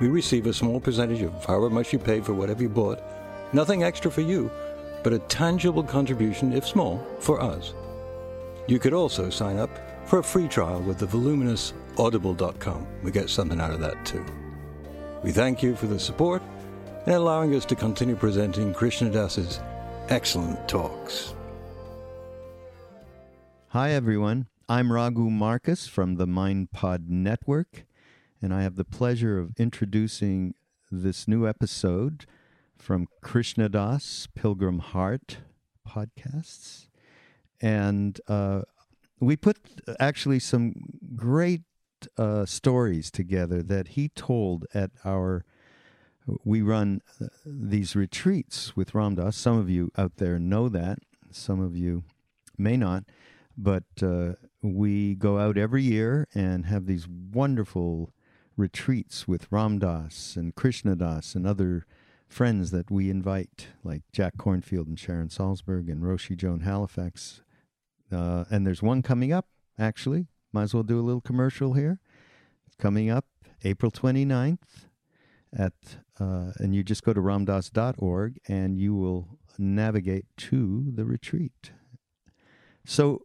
We receive a small percentage of however much you paid for whatever you bought. Nothing extra for you, but a tangible contribution, if small, for us. You could also sign up for a free trial with the voluminous audible.com. We get something out of that too. We thank you for the support and allowing us to continue presenting Krishna Das's excellent talks. Hi, everyone. I'm Raghu Marcus from the MindPod Network and I have the pleasure of introducing this new episode from Krishna Das Pilgrim Heart podcasts. And uh, we put actually some great uh, stories together that he told at our. We run uh, these retreats with Ramdas. Some of you out there know that, some of you may not, but uh, we go out every year and have these wonderful retreats with Ramdas and Krishna Das and other friends that we invite, like Jack Kornfield and Sharon Salzberg and Roshi Joan Halifax. Uh, and there's one coming up, actually. Might as well do a little commercial here. It's coming up April 29th at, uh, and you just go to ramdass.org and you will navigate to the retreat. So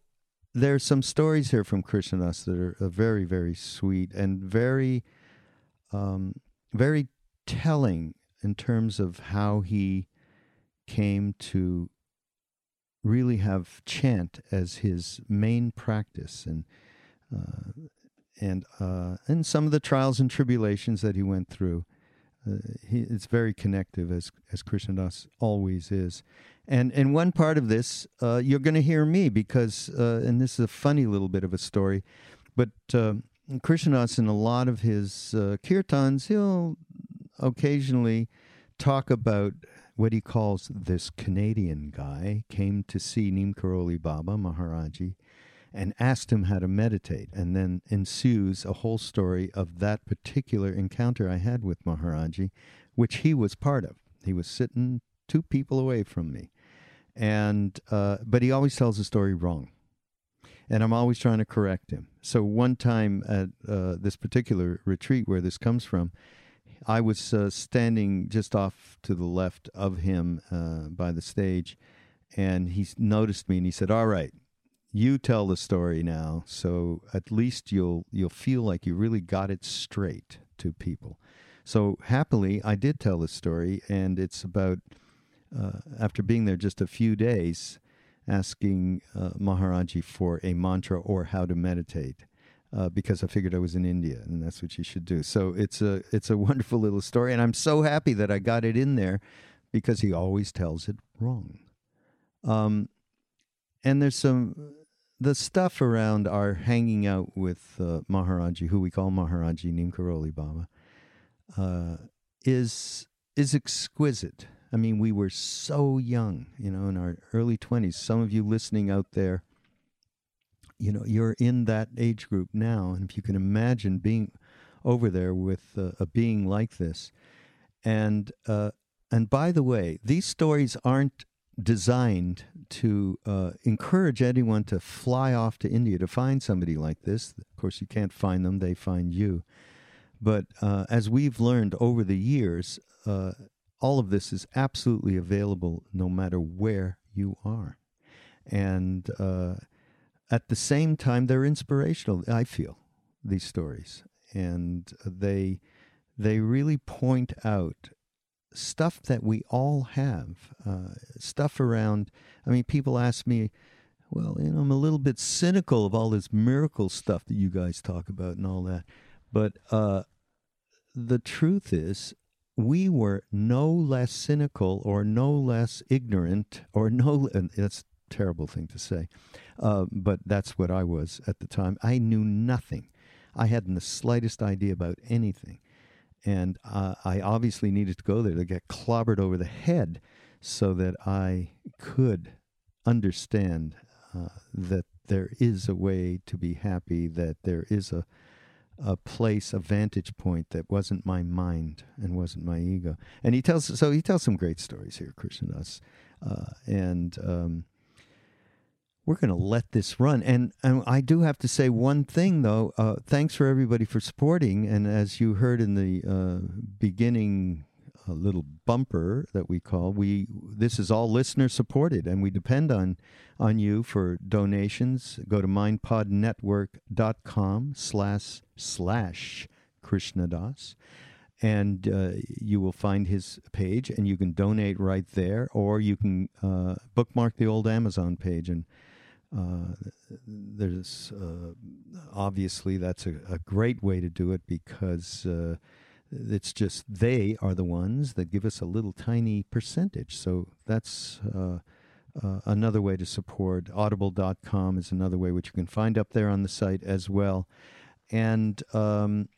there's some stories here from Krishna Das that are very, very sweet and very um, very telling in terms of how he came to really have chant as his main practice and uh, and uh, and some of the trials and tribulations that he went through. Uh, he, it's very connective as as Krishnadas always is, and and one part of this uh, you're going to hear me because uh, and this is a funny little bit of a story, but uh, Krishnadas in a lot of his uh, kirtans he'll occasionally talk about what he calls this Canadian guy came to see Neem Karoli Baba Maharaji and asked him how to meditate. And then ensues a whole story of that particular encounter I had with Maharaji, which he was part of. He was sitting two people away from me. And, uh, but he always tells the story wrong. And I'm always trying to correct him. So one time at uh, this particular retreat where this comes from, I was uh, standing just off to the left of him uh, by the stage, and he noticed me and he said, "All right, you tell the story now, so at least you'll you'll feel like you really got it straight to people." So happily, I did tell the story, and it's about uh, after being there just a few days, asking uh, Maharaji for a mantra or how to meditate uh, because I figured I was in India and that's what you should do. So it's a it's a wonderful little story, and I'm so happy that I got it in there because he always tells it wrong. Um, and there's some the stuff around our hanging out with uh, Maharaji, who we call Maharaji Neem Karoli Baba, uh, is is exquisite. I mean, we were so young, you know, in our early 20s. Some of you listening out there you know you're in that age group now and if you can imagine being over there with uh, a being like this and uh, and by the way these stories aren't designed to uh, encourage anyone to fly off to India to find somebody like this. Of course, you can't find them; they find you. But uh, as we've learned over the years, uh, all of this is absolutely available no matter where you are, and uh, at the same time, they're inspirational. I feel these stories, and they they really point out stuff that we all have, uh, stuff around. I mean, people ask me, well, you know, I'm a little bit cynical of all this miracle stuff that you guys talk about and all that, but uh, the truth is. We were no less cynical or no less ignorant or no, that's a terrible thing to say, uh, but that's what I was at the time. I knew nothing. I hadn't the slightest idea about anything. And uh, I obviously needed to go there to get clobbered over the head so that I could understand uh, that there is a way to be happy, that there is a, a place, a vantage point that wasn't my mind and wasn't my ego. And he tells, so he tells some great stories here, Krishnadas. Uh, and um, we're going to let this run. And, and, I do have to say one thing, though. Uh, thanks for everybody for supporting. And as you heard in the uh, beginning, a little bumper that we call, we this is all listener supported, and we depend on on you for donations. Go to mindpodnetwork.com slash slash Krishnadas and uh, you will find his page and you can donate right there or you can uh, bookmark the old amazon page and uh, there's uh, obviously that's a, a, great way to do it because uh, it's just they are the ones that give us a little tiny percentage. So that's uh, uh, another way to support. Audible.com is another way which you can find up there on the site as well. And um,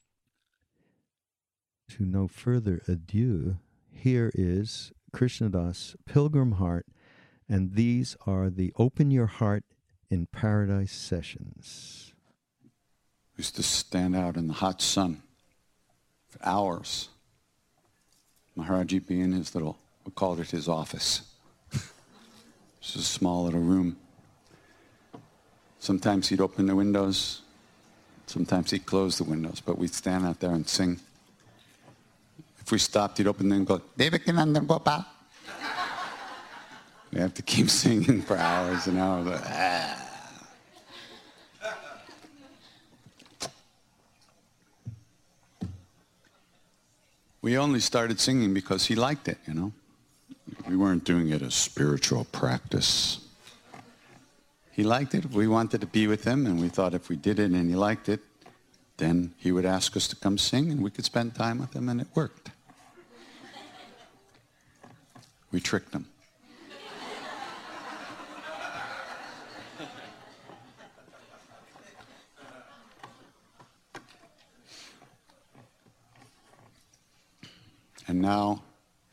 to no further ado, here is Krishnadas Pilgrim Heart, and these are the Open Your Heart in Paradise Sessions. Used to stand out in the hot sun for hours. Maharaji being his little, we called it his office. It's a small little room. Sometimes he'd open the windows, sometimes he'd close the windows, but we'd stand out there and sing. If we stopped, he'd open them and go, Devakananda Gopal. We have to keep singing for hours and hours. Ah. We only started singing because he liked it, you know. We weren't doing it as spiritual practice. He liked it. We wanted to be with him, and we thought if we did it and he liked it, then he would ask us to come sing, and we could spend time with him, and it worked. We tricked him. And now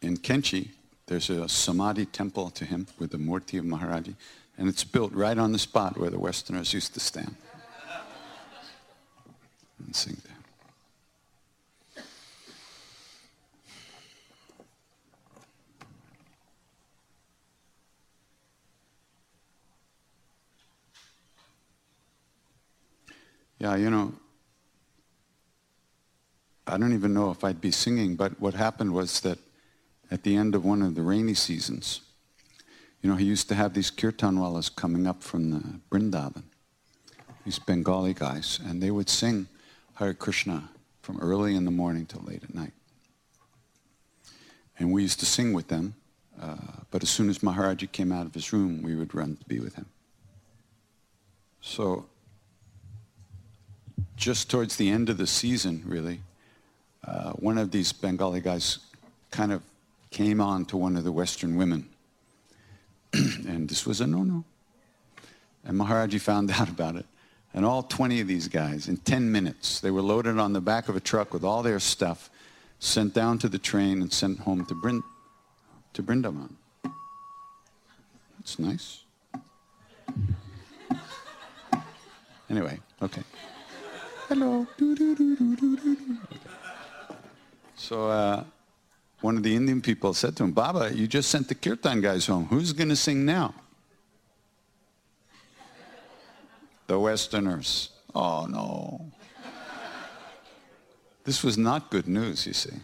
in Kainchi, there's a Samadhi temple to him with the Murti of Maharaji, and it's built right on the spot where the Westerners used to stand and sing there. Yeah, you know, I don't even know if I'd be singing, but what happened was that at the end of one of the rainy seasons, you know, he used to have these kirtanwalas coming up from the Brindavan, these Bengali guys, and they would sing Hare Krishna from early in the morning till late at night. And we used to sing with them, uh, but as soon as Maharaji came out of his room, we would run to be with him. So just towards the end of the season, really, uh, one of these Bengali guys kind of came on to one of the Western women. and this was a no-no. And Maharaji found out about it. And all 20 of these guys, in 10 minutes, they were loaded on the back of a truck with all their stuff, sent down to the train and sent home to, Brind- to Brindavan. That's nice. Anyway, okay. Hello. So uh, one of the Indian people said to him, Baba, you just sent the kirtan guys home. Who's going to sing now? The Westerners. Oh, no. This was not good news, you see,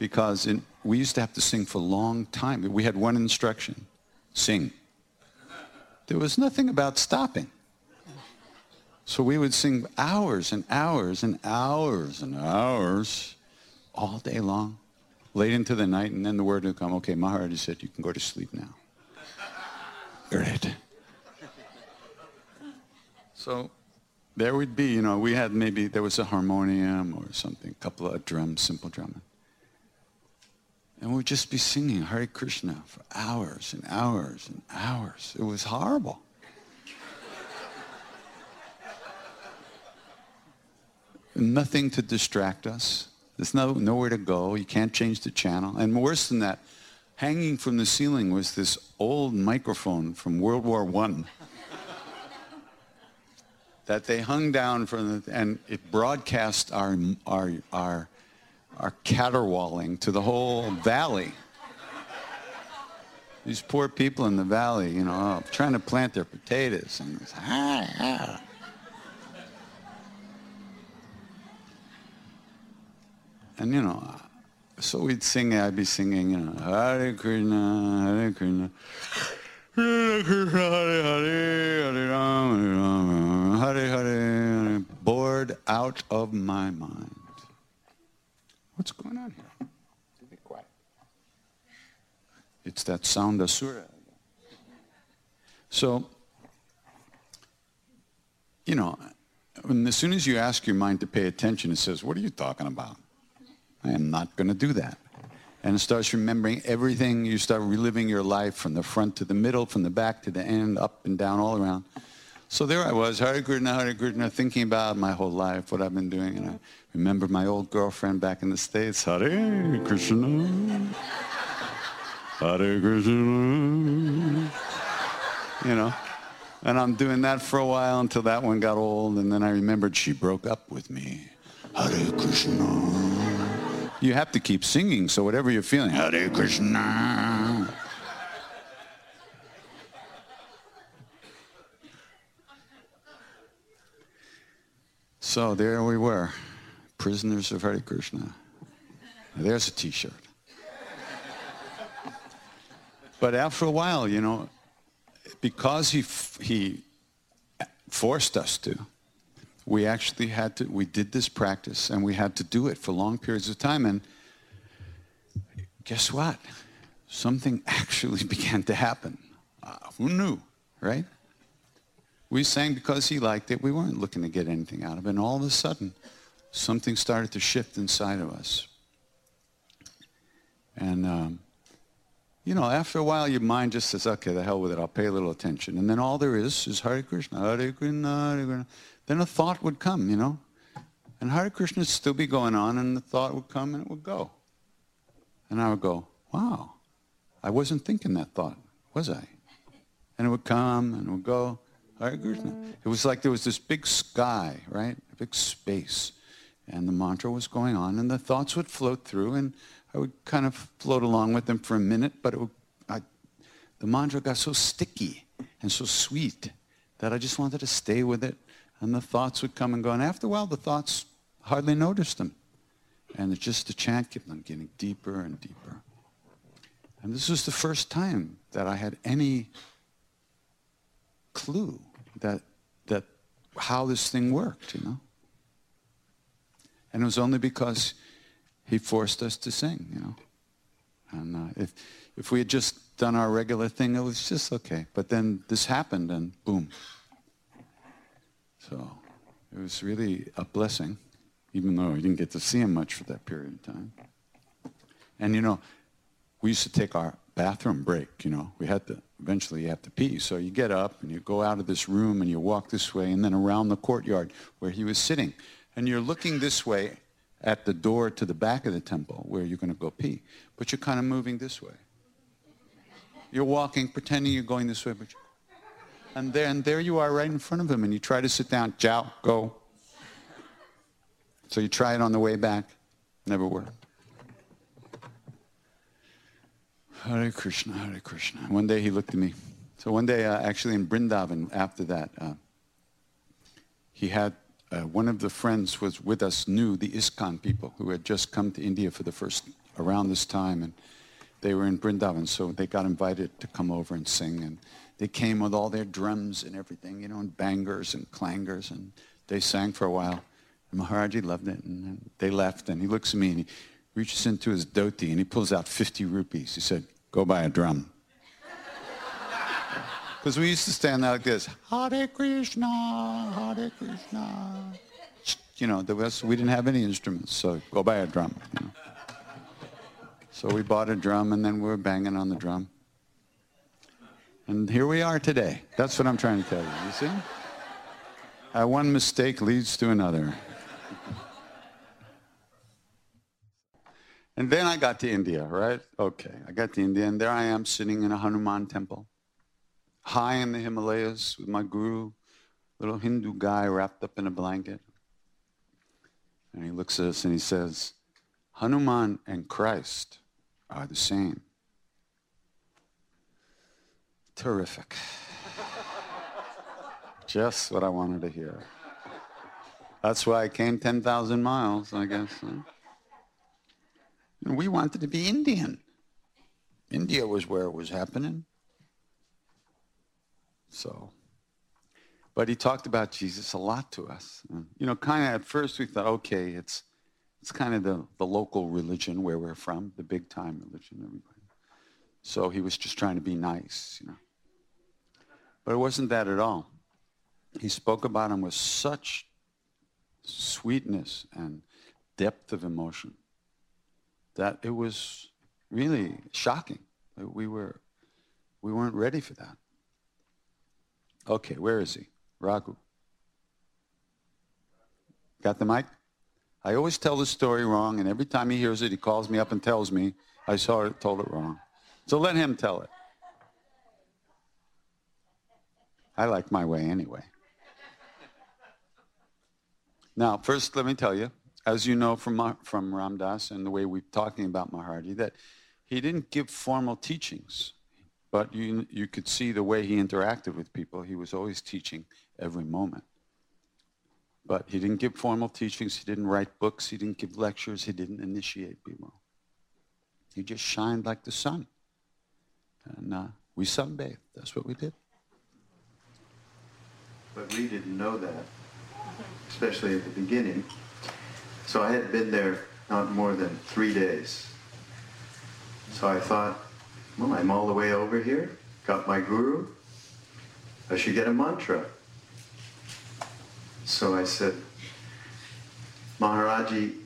because in, we used to have to sing for a long time. We had one instruction, sing. There was nothing about stopping. So we would sing hours and hours and hours and hours all day long, late into the night, and then the word would come, okay, Maharaji said you can go to sleep now. Great. So there would be, you know, we had maybe, there was a harmonium or something, a couple of drums, simple drumming. And we'd just be singing Hare Krishna for hours and hours and hours. It was horrible. Nothing to distract us. There's no, nowhere to go. You can't change the channel. And worse than that, hanging from the ceiling was this old microphone from World War I that they hung down from the, and it broadcast our, our, our, our caterwauling to the whole valley. These poor people in the valley, you know, trying to plant their potatoes. And it's, ah, ah. And, you know, so we'd sing, I'd be singing, you know, Hare Krishna, Hare Krishna. Hare Krishna, Hare Hare, Hare Rama, Hare Hare, Hare, bored out of my mind. What's going on here? To be quiet. It's that sound asura. So, you know, when, as soon as you ask your mind to pay attention, it says, what are you talking about? I am not going to do that. And it starts remembering everything. You start reliving your life from the front to the middle, from the back to the end, up and down, all around. So there I was, Hare Krishna, Hare Krishna, thinking about my whole life, what I've been doing. And I remember my old girlfriend back in the States, Hare Krishna, Hare Krishna. You know, and I'm doing that for a while until that one got old. And then I remembered she broke up with me. Hare Krishna. You have to keep singing, so whatever you're feeling, Hare Krishna. So there we were, prisoners of Hare Krishna. There's a t-shirt. But after a while, you know, because he, he forced us to, we actually had to, we did this practice and we had to do it for long periods of time. And guess what? Something actually began to happen. Uh, who knew, right? We sang because he liked it. We weren't looking to get anything out of it. And all of a sudden, something started to shift inside of us. And, um, you know, after a while, your mind just says, okay, the hell with it. I'll pay a little attention. And then all there is is Hare Krishna, Hare Krishna, Hare Krishna. Then a thought would come, you know. And Hare Krishna would still be going on, and the thought would come and it would go. And I would go, wow, I wasn't thinking that thought, was I? And it would come and it would go. Hare Krishna. It was like there was this big sky, right? A big space. And the mantra was going on, and the thoughts would float through, and I would kind of float along with them for a minute, but would, I, the mantra got so sticky and so sweet that I just wanted to stay with it. And the thoughts would come and go. And after a while, the thoughts hardly noticed them. And it's just the chant kept on getting deeper and deeper. And this was the first time that I had any clue that, that how this thing worked, you know. And it was only because he forced us to sing, you know. And uh, if, if we had just done our regular thing, it was just okay. But then this happened and boom. So it was really a blessing, even though I didn't get to see him much for that period of time. And you know, we used to take our bathroom break, you know. We had to, eventually you have to pee. So you get up and you go out of this room and you walk this way and then around the courtyard where he was sitting. And you're looking this way at the door to the back of the temple where you're going to go pee. But you're kind of moving this way. You're walking, pretending you're going this way, but and there, and there you are right in front of him, and you try to sit down. Jow, go. So you try it on the way back. Never worked. Hare Krishna, Hare Krishna. One day he looked at me. So one day, uh, actually in Brindavan, after that, uh, he had uh, one of the friends was with us knew the ISKCON people who had just come to India for the first around this time, and they were in Brindavan, so they got invited to come over and sing, and they came with all their drums and everything, you know, and bangers and clangers, and they sang for a while. And Maharaji loved it, and, they left, and he looks at me and he reaches into his dhoti and he pulls out 50 rupees. He said, go buy a drum. Because we used to stand there like this, Hare Krishna, Hare Krishna. You know, there was, we didn't have any instruments, so go buy a drum. You know. So we bought a drum, and then we were banging on the drum. And here we are today. That's what I'm trying to tell you, you see? Uh, one mistake leads to another. And then I got to India, right? Okay, I got to India, and there I am sitting in a Hanuman temple, high in the Himalayas with my guru, little Hindu guy wrapped up in a blanket. And he looks at us and he says, Hanuman and Christ are the same. Terrific. Just what I wanted to hear. That's why I came 10,000 miles, I guess. Huh? We wanted to be Indian. India was where it was happening. So, but he talked about Jesus a lot to us. You know, kind of at first we thought, okay, it's it's kind of the, the local religion where we're from, the big time religion. So he was just trying to be nice, you know. But it wasn't that at all. He spoke about him with such sweetness and depth of emotion that it was really shocking. We were we weren't ready for that. Okay, where is he? Raghu. Got the mic? I always tell the story wrong, and every time he hears it, he calls me up and tells me I saw it, told it wrong. So let him tell it. I like my way anyway. Now, first, let me tell you, as you know from, from Ram and the way we're talking about Maharaji, that he didn't give formal teachings, but you, you could see the way he interacted with people. He was always teaching every moment. But he didn't give formal teachings. He didn't write books. He didn't give lectures. He didn't initiate people. He just shined like the sun. And uh, we sunbathed. That's what we did. But we didn't know that, especially at the beginning. So I had been there not more than three days. So I thought, well, I'm all the way over here, got my guru. I should get a mantra. So I said, Maharaji,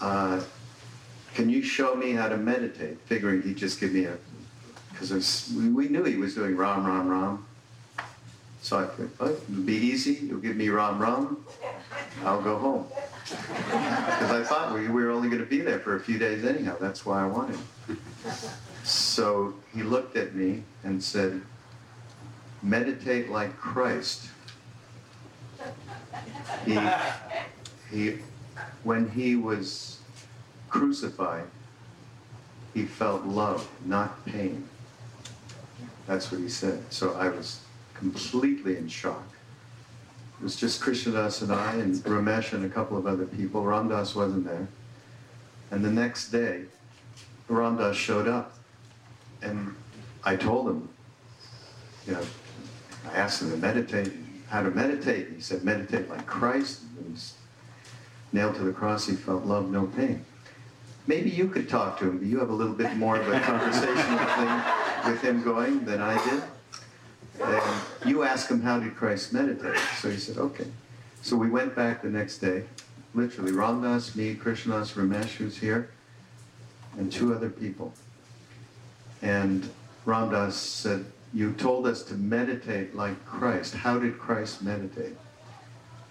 uh, can you show me how to meditate? Figuring he'd just give me a, because we knew he was doing Ram, Ram, Ram. So I thought, oh, it'll be easy. You'll give me Ram, Ram. I'll go home. Because I thought we, we were only going to be there for a few days anyhow. That's why I wanted. So he looked at me and said, meditate like Christ. He, he, when he was crucified, he felt love, not pain. That's what he said. So I was completely in shock. It was just Krishnadas and I and Ramesh and a couple of other people. Ramdas wasn't there. And the next day, Ramdas showed up. And I told him, you know, I asked him to meditate, how to meditate. He said, meditate like Christ. He was nailed to the cross. He felt love, no pain. Maybe you could talk to him, you have a little bit more of a conversation with him, with him going than I did. And you ask him, how did Christ meditate? So he said, okay. So we went back the next day, literally, Ramdas, me, Krishnas, Ramesh, who's here, and two other people. And Ramdas said, you told us to meditate like Christ. How did Christ meditate?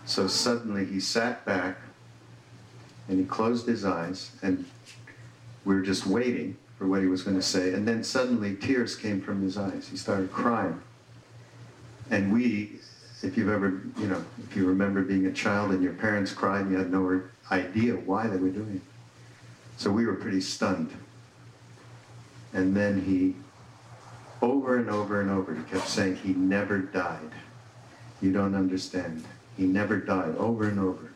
So suddenly he sat back and he closed his eyes and we were just waiting for what he was going to say. And then suddenly tears came from his eyes. He started crying. And we, if you've ever, you know, if you remember being a child and your parents cried and you had no idea why they were doing it. So we were pretty stunned. And then he over and over and over, he kept saying he never died. You don't understand. He never died, over and over.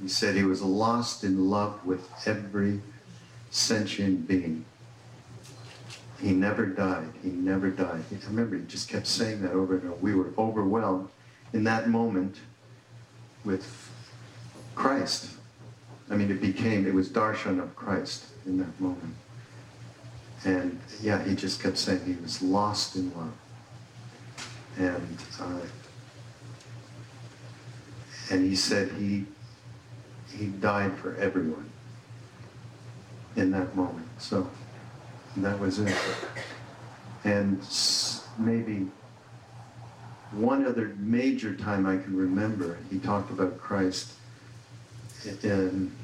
He said he was lost in love with every sentient being. He never died. He never died. I remember he just kept saying that over and over. We were overwhelmed in that moment with Christ. I mean, it became, it was darshan of Christ in that moment. And yeah, he just kept saying he was lost in love. And uh, and he said he he died for everyone in that moment. So that was it. And maybe one other major time I can remember, he talked about Christ. And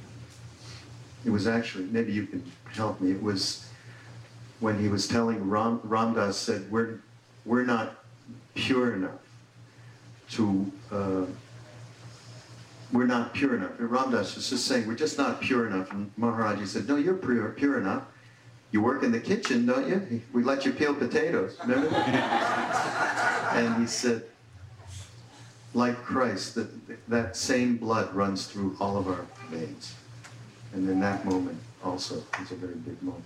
it was actually, maybe you can help me. It was when he was telling Ram, Ramdas said, we're, we're not pure enough to, uh, we're not pure enough. And Ramdas was just saying, we're just not pure enough. And Maharaji said, no, you're pure, pure enough. You work in the kitchen, don't you? We let you peel potatoes, remember? and he said, like Christ, that, that same blood runs through all of our veins. And in that moment also is a very big moment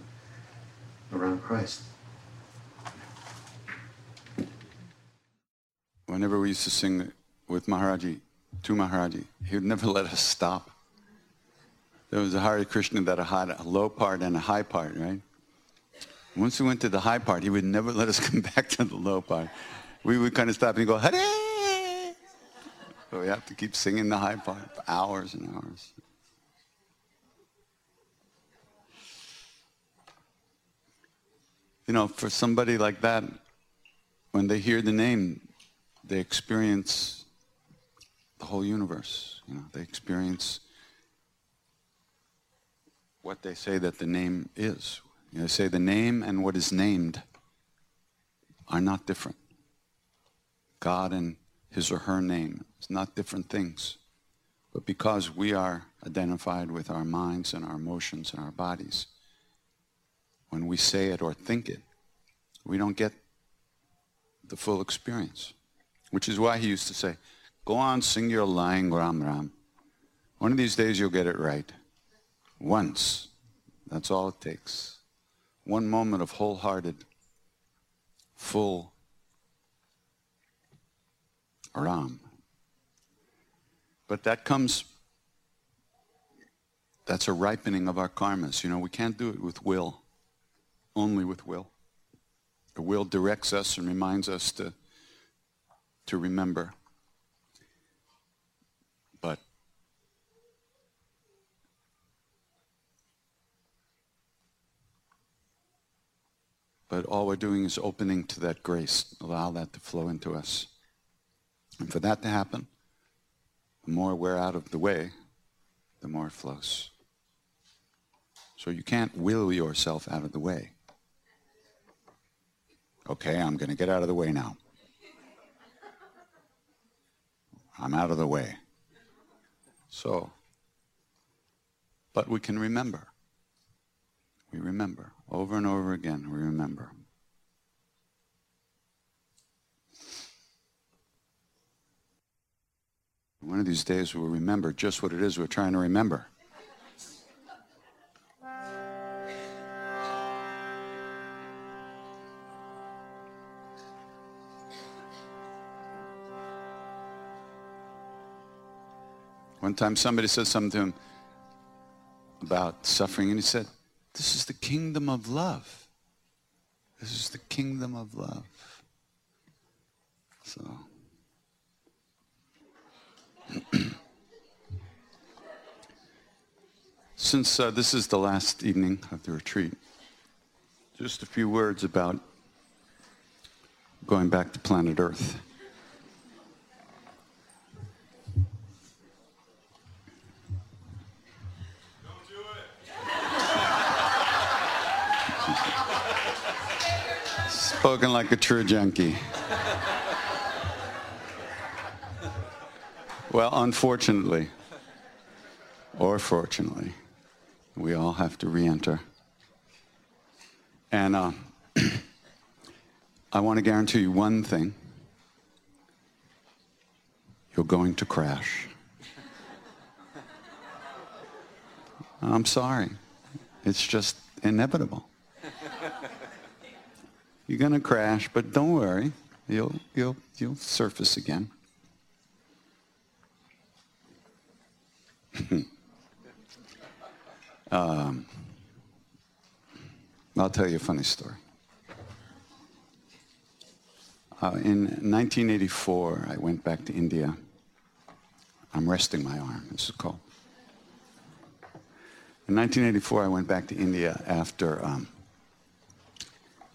around Christ. Whenever we used to sing with Maharaji, to Maharaji, he would never let us stop. There was a Hare Krishna that had a low part and a high part, right? Once we went to the high part, he would never let us come back to the low part. We would kind of stop and go, Hare! So we have to keep singing the high part for hours and hours. you know, for somebody like that, when they hear the name, they experience the whole universe. You know, they experience what they say that the name is. You know, say the name and what is named are not different. God and his or her name is not different things. But because we are identified with our minds and our emotions and our bodies, when we say it or think it, we don't get the full experience. Which is why he used to say, go on, sing your lying Ram Ram. One of these days you'll get it right. Once. That's all it takes. One moment of wholehearted, full Ram. But that comes that's a ripening of our karmas. You know, we can't do it with will. only with will. The will directs us and reminds us to, to remember. But but all we're doing is opening to that grace, allow that to flow into us. And for that to happen, the more we're out of the way, the more it flows. So you can't will yourself out of the way. Okay, I'm going to get out of the way now. I'm out of the way. So, but we can remember. We remember. Over and over again, we remember. One of these days we'll remember just what it is we're trying to remember. One time somebody said something to him about suffering, and he said, This is the kingdom of love. This is the kingdom of love. So. Since uh, this is the last evening of the retreat, just a few words about going back to planet Earth. Spoken like a true junkie. Well, unfortunately, or fortunately, we all have to re enter. And uh, I want to guarantee you one thing you're going to crash. I'm sorry, it's just inevitable. You're going to crash, but don't worry, you'll, you'll, you'll surface again. um, I'll tell you a funny story. Uh, in 1984, I went back to India. I'm resting my arm, this is called. In 1984, I went back to India after, um,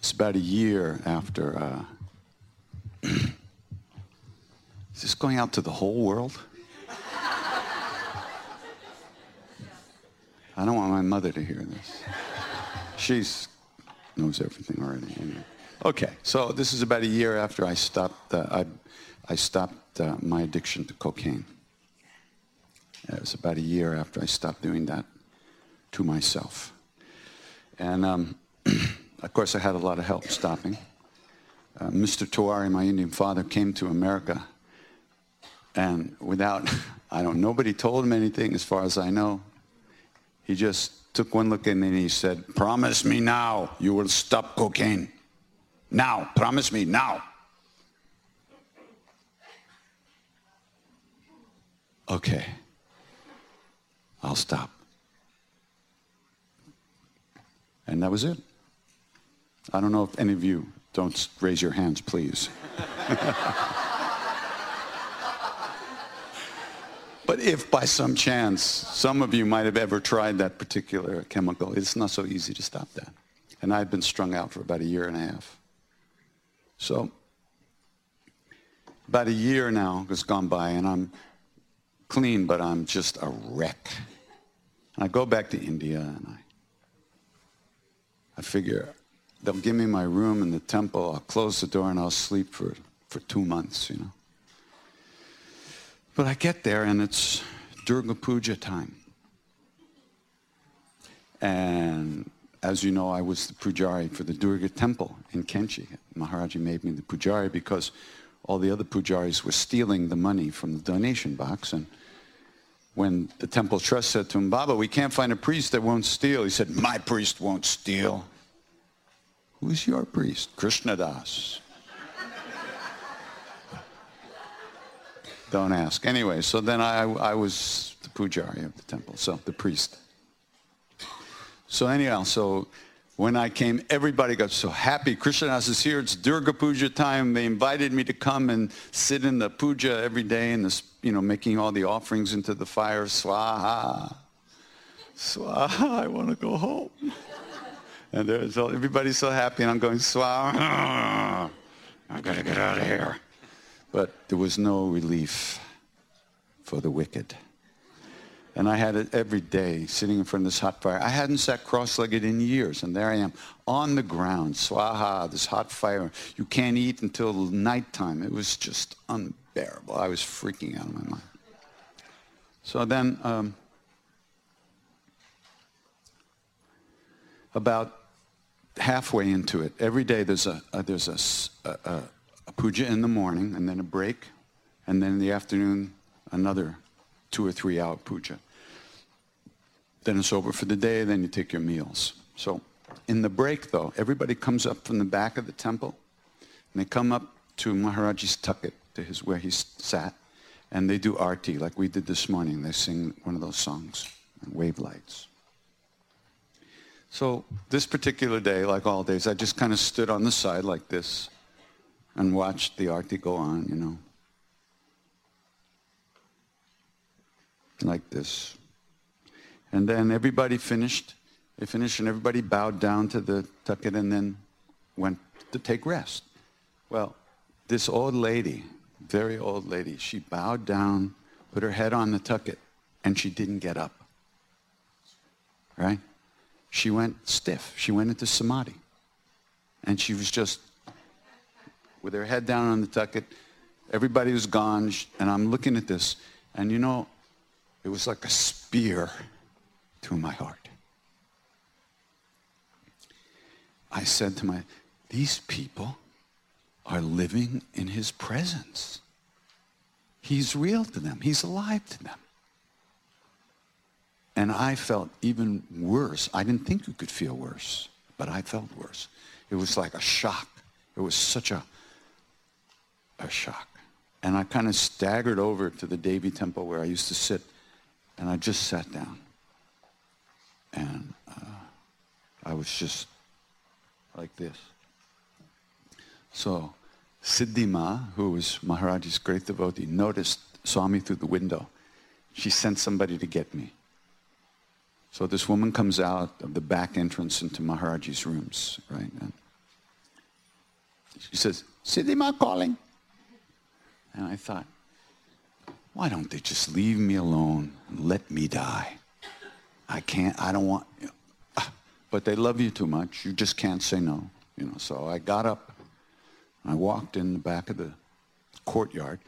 it's about a year after, uh, is this going out to the whole world? I don't want my mother to hear this. She knows everything already. Anyway. Okay, so this is about a year after I stopped. Uh, I, I stopped uh, my addiction to cocaine. It was about a year after I stopped doing that to myself. And um, of course, I had a lot of help stopping. Uh, Mr. Tawari, my Indian father, came to America, and without, I don't, nobody told him anything as far as I know. He just took one look at me and he said, Promise me now you will stop cocaine. Now, promise me now. Okay, I'll stop. And that was it. I don't know if any of you don't raise your hands, please. But if by some chance some of you might have ever tried that particular chemical, it's not so easy to stop that. And I've been strung out for about a year and a half. So, about a year now has gone by, and I'm clean, but I'm just a wreck. And I go back to India, and I, I figure they'll give me my room in the temple. I'll close the door, and I'll sleep for, for two months, you know. But I get there and it's Durga Puja time. And as you know, I was the pujari for the Durga temple in Kainchi. Maharaji made me the pujari because all the other pujaris were stealing the money from the donation box. And when the temple trust said to him, Baba, we can't find a priest that won't steal, he said, My priest won't steal. Who's your priest? Krishna Das. Don't ask. Anyway, so then I, I was the pujari of the temple, so the priest. So anyhow, so when I came, everybody got so happy. Krishnadas is here. It's Durga Puja time. They invited me to come and sit in the puja every day and this, you know, making all the offerings into the fire. Swaha. Swaha. I want to go home. And there's all, everybody's so happy, and I'm going, Swaha. I got to get out of here. But there was no relief for the wicked. And I had it every day sitting in front of this hot fire. I hadn't sat cross-legged in years, and there I am on the ground, swaha, this hot fire. You can't eat until nighttime. It was just unbearable. I was freaking out of my mind. So then, um, about halfway into it, every day there's a, a there's a, a, a puja in the morning, and then a break, and then in the afternoon another two or three hour puja. Then it's over for the day, then you take your meals. So in the break, though, everybody comes up from the back of the temple, and they come up to Maharaji's tucket, to his where he sat, and they do arti like we did this morning. They sing one of those songs, and wave lights. So this particular day, like all days, I just kind of stood on the side like this and watched the arti go on, you know. Like this. And then everybody finished. They finished and everybody bowed down to the tucket and then went to take rest. Well, this old lady, very old lady, she bowed down, put her head on the tucket, and she didn't get up. Right? She went stiff. She went into samadhi. And she was just with her head down on the tucket. Everybody was gone, and I'm looking at this, and you know, it was like a spear to my heart. I said to my, these people are living in his presence. He's real to them. He's alive to them. And I felt even worse. I didn't think you could feel worse, but I felt worse. It was like a shock. It was such a, a shock. And I kind of staggered over to the Devi temple where I used to sit, and I just sat down. And uh, I was just like this. So Siddhima, who was Maharaji's great devotee, noticed, saw me through the window. She sent somebody to get me. So this woman comes out of the back entrance into Maharaji's rooms, right? And she says, Siddhima calling. And I thought, why don't they just leave me alone and let me die? I can't, I don't want, you know, but they love you too much. You just can't say no, you know. So I got up, I walked in the back of the courtyard,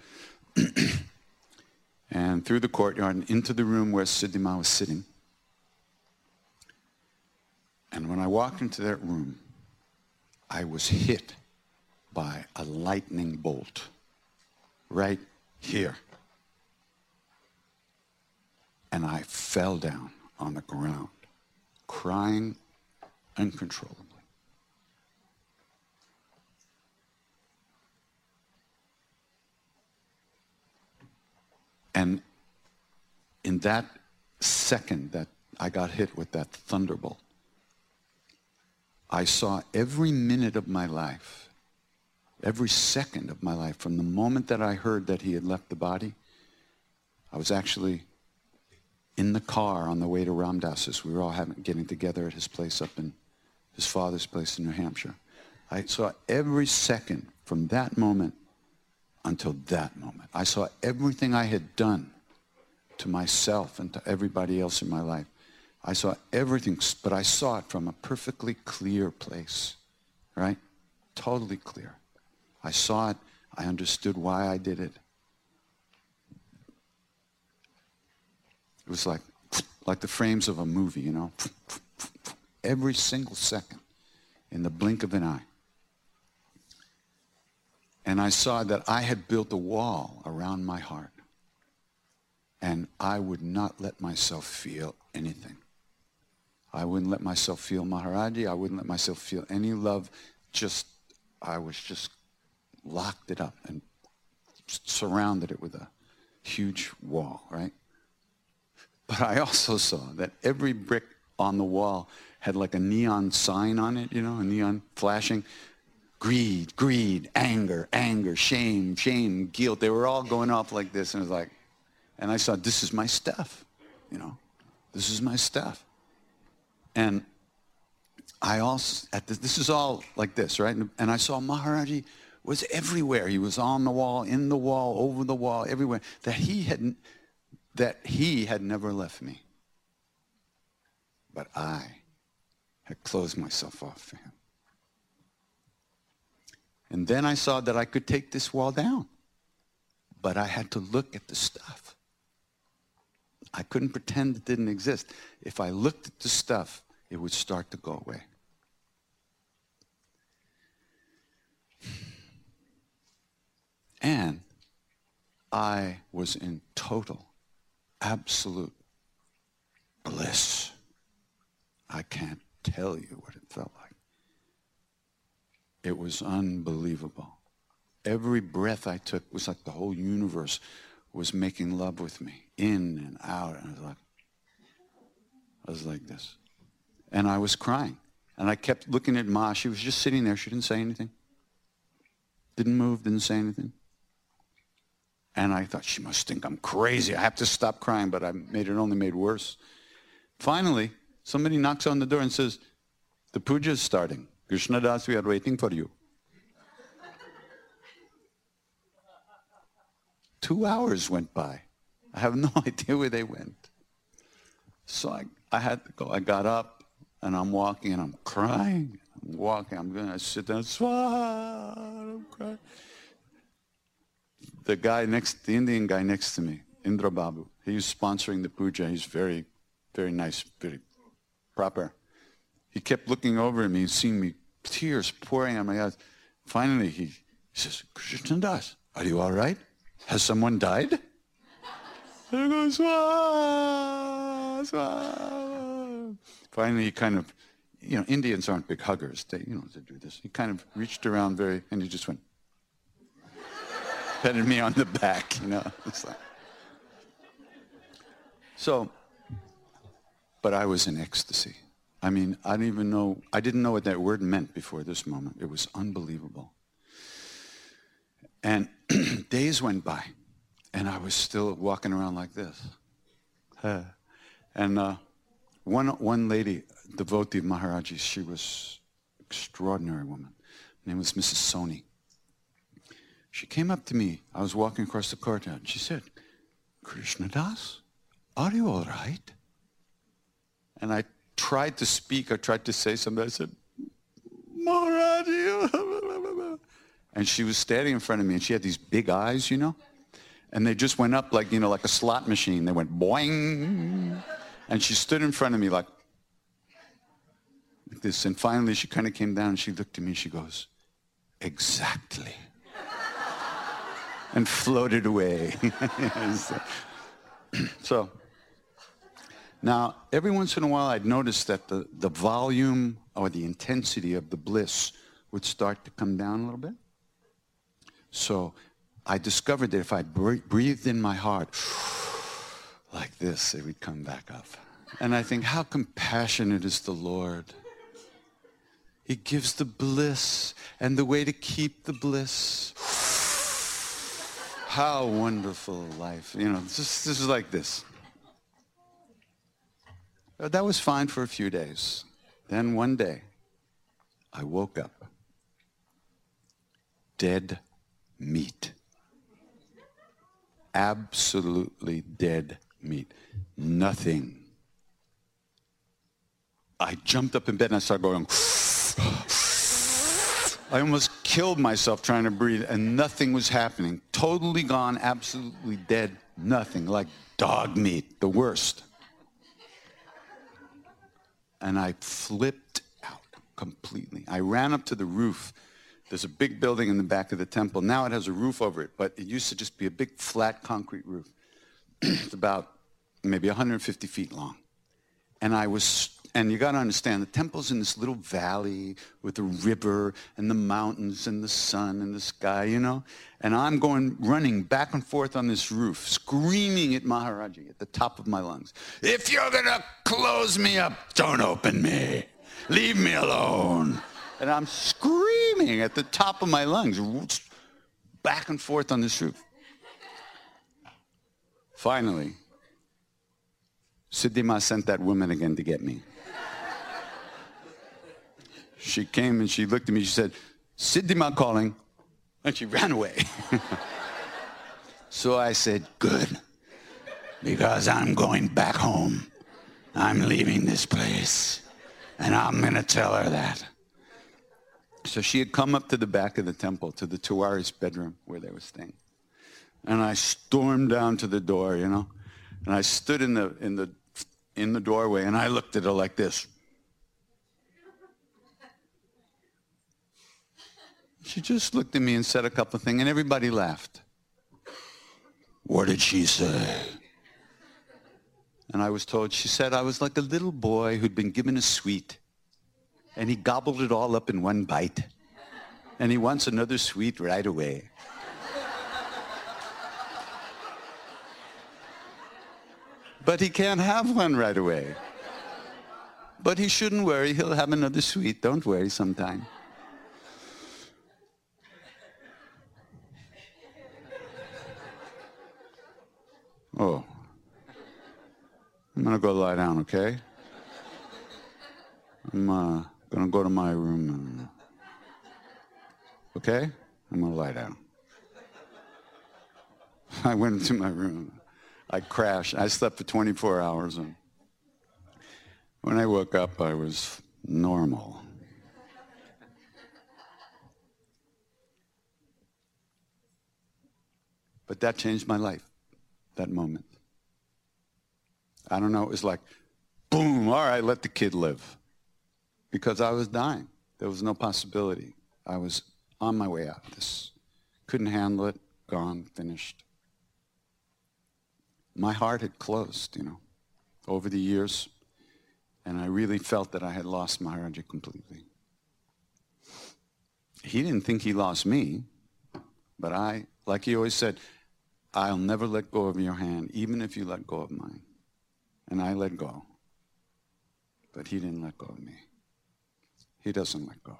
and through the courtyard and into the room where Siddhima was sitting. And when I walked into that room, I was hit by a lightning bolt right here. And I fell down on the ground, crying uncontrollably. And in that second that I got hit with that thunderbolt, I saw every minute of my life, every second of my life, from the moment that I heard that he had left the body, I was actually in the car on the way to Ram Dass's. We were all having, getting together at his place up in his father's place in New Hampshire. I saw every second from that moment until that moment. I saw everything I had done to myself and to everybody else in my life. I saw everything, but I saw it from a perfectly clear place, right? Totally clear. I saw it. I understood why I did it. It was like, like the frames of a movie, you know, every single second in the blink of an eye. And I saw that I had built a wall around my heart. And I would not let myself feel anything. I wouldn't let myself feel Maharaji. I wouldn't let myself feel any love. Just, I was just locked it up and surrounded it with a huge wall, right? But I also saw that every brick on the wall had like a neon sign on it, you know, a neon flashing. Greed, greed, anger, anger, shame, shame, guilt. They were all going off like this. And it was like, and I saw, this is my stuff, you know. This is my stuff. And I also, at this, this is all like this, right? And I saw Maharaji was everywhere. He was on the wall, in the wall, over the wall, everywhere. That he had, that he had never left me. But I had closed myself off for him. And then I saw that I could take this wall down. But I had to look at the stuff. I couldn't pretend it didn't exist. If I looked at the stuff, it would start to go away. And I was in total, absolute bliss. I can't tell you what it felt like. It was unbelievable. Every breath I took was like the whole universe was making love with me, in and out. And I was like, I was like this. And I was crying. And I kept looking at Ma. She was just sitting there. She didn't say anything. Didn't move, didn't say anything. And I thought, she must think I'm crazy. I have to stop crying, but I made it only made worse. Finally, somebody knocks on the door and says, the puja is starting. Krishna Das, we are waiting for you. Two hours went by. I have no idea where they went. So I, I had to go. I got up and I'm walking and I'm crying. I'm walking. I'm going to sit down. I'm crying. The guy next, the Indian guy next to me, Indra Babu, he's sponsoring the puja. He's very, very nice, very proper. He kept looking over at me and seeing me, tears pouring out my eyes. Finally, he, he says, Krishna Das, are you all right? Has someone died? And I go, Swah, Swah. Finally, he kind of, you know, Indians aren't big huggers. They, you know, they do this. He kind of reached around very, and he just went, petted me on the back, you know. Like, so, but I was in ecstasy. I mean, I didn't even know, I didn't know what that word meant before this moment. It was unbelievable. And days went by, and I was still walking around like this. and uh, one, one lady, devotee of Maharaji, she was extraordinary woman. Her name was Mrs. Sony. She came up to me. I was walking across the courtyard. She said, Krishna Das, are you all right? And I tried to speak. I tried to say something. I said, Maharaji. And she was standing in front of me, and she had these big eyes, you know? And they just went up like, you know, like a slot machine. They went boing. And she stood in front of me like, like this. And finally, she kind of came down and she looked at me and she goes, Exactly. and floated away. so, now, every once in a while, I'd notice that the, the volume or the intensity of the bliss would start to come down a little bit. So I discovered that if I breathed in my heart like this, it would come back up. And I think, how compassionate is the Lord. He gives the bliss and the way to keep the bliss. How wonderful life. You know, this, this is like this. That was fine for a few days. Then one day, I woke up dead meat. Absolutely dead meat. Nothing. I jumped up in bed and I started going. I almost killed myself trying to breathe and nothing was happening. Totally gone, absolutely dead, nothing. Like dog meat, the worst. And I flipped out completely. I ran up to the roof there's a big building in the back of the temple. Now it has a roof over it, but it used to just be a big flat concrete roof. It's about maybe 150 feet long. And I was And you got to understand, the temple's in this little valley with the river and the mountains and the sun and the sky, you know? And I'm going running back and forth on this roof, screaming at Maharaji at the top of my lungs. If you're going to close me up, don't open me. Leave me alone. And I'm screaming at the top of my lungs, back and forth on this roof. Finally, Siddhima sent that woman again to get me. She came and she looked at me. She said, Siddhima calling. And she ran away. so I said, Good, because I'm going back home. I'm leaving this place. And I'm going to tell her that. So she had come up to the back of the temple, to the Tiwari's bedroom where they were staying. And I stormed down to the door, you know. And I stood in the, in the, in the doorway and I looked at her like this. She just looked at me and said a couple of things, and everybody laughed. What did she say? And I was told, she said, I was like a little boy who'd been given a sweet, and he gobbled it all up in one bite. And he wants another sweet right away. But he can't have one right away. But he shouldn't worry, he'll have another sweet. Don't worry sometime. Oh. I'm going to go lie down, okay? I'm uh, going to go to my room. And, okay? I'm going to lie down. I went into my room. I crashed. I slept for 24 hours. And when I woke up, I was normal. But that changed my life that moment. I don't know, it was like, boom, all right, let the kid live. Because I was dying. There was no possibility. I was on my way out. This couldn't handle it, gone, finished. My heart had closed, you know, over the years, and I really felt that I had lost Maharaji completely. He didn't think he lost me, but I, like he always said, I'll never let go of your hand, even if you let go of mine. And I let go. But he didn't let go of me. He doesn't let go.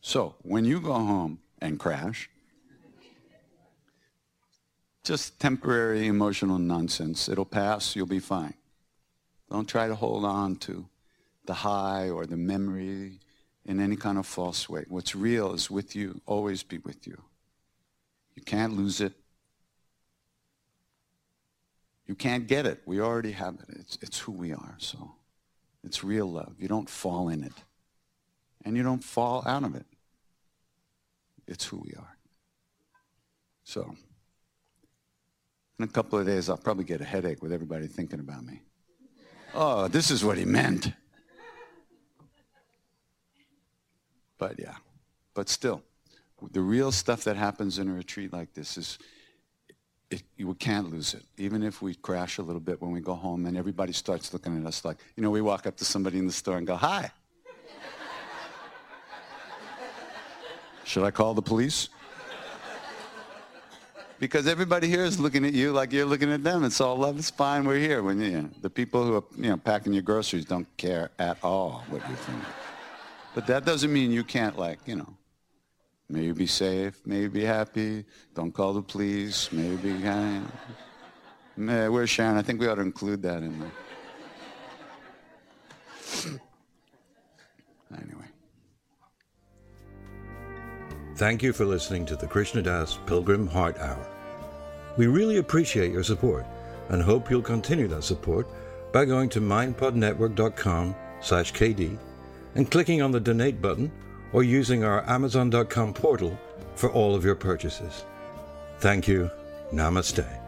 So when you go home and crash, just temporary emotional nonsense. It'll pass. You'll be fine. Don't try to hold on to the high or the memory in any kind of false way. What's real is with you, always be with you. You can't lose it. You can't get it. We already have it. It's, it's who we are. So it's real love. You don't fall in it. And you don't fall out of it. It's who we are. So in a couple of days, I'll probably get a headache with everybody thinking about me. Oh, this is what he meant. But yeah, but still, the real stuff that happens in a retreat like this is it, you can't lose it. Even if we crash a little bit when we go home and everybody starts looking at us like, you know, we walk up to somebody in the store and go, hi. Should I call the police? Because everybody here is looking at you like you're looking at them. It's all love. It's fine. We're here. When you know, the people who are you know packing your groceries don't care at all what you think. But that doesn't mean you can't like you know May you be safe. May you be happy. Don't call the police. May you be kind. May, where's Sharon? I think we ought to include that in there. Anyway. Thank you for listening to the Krishna Das Pilgrim Heart Hour. We really appreciate your support and hope you'll continue that support by going to mindpodnetwork.com slash KD and clicking on the donate button or using our Amazon.com portal for all of your purchases. Thank you. Namaste.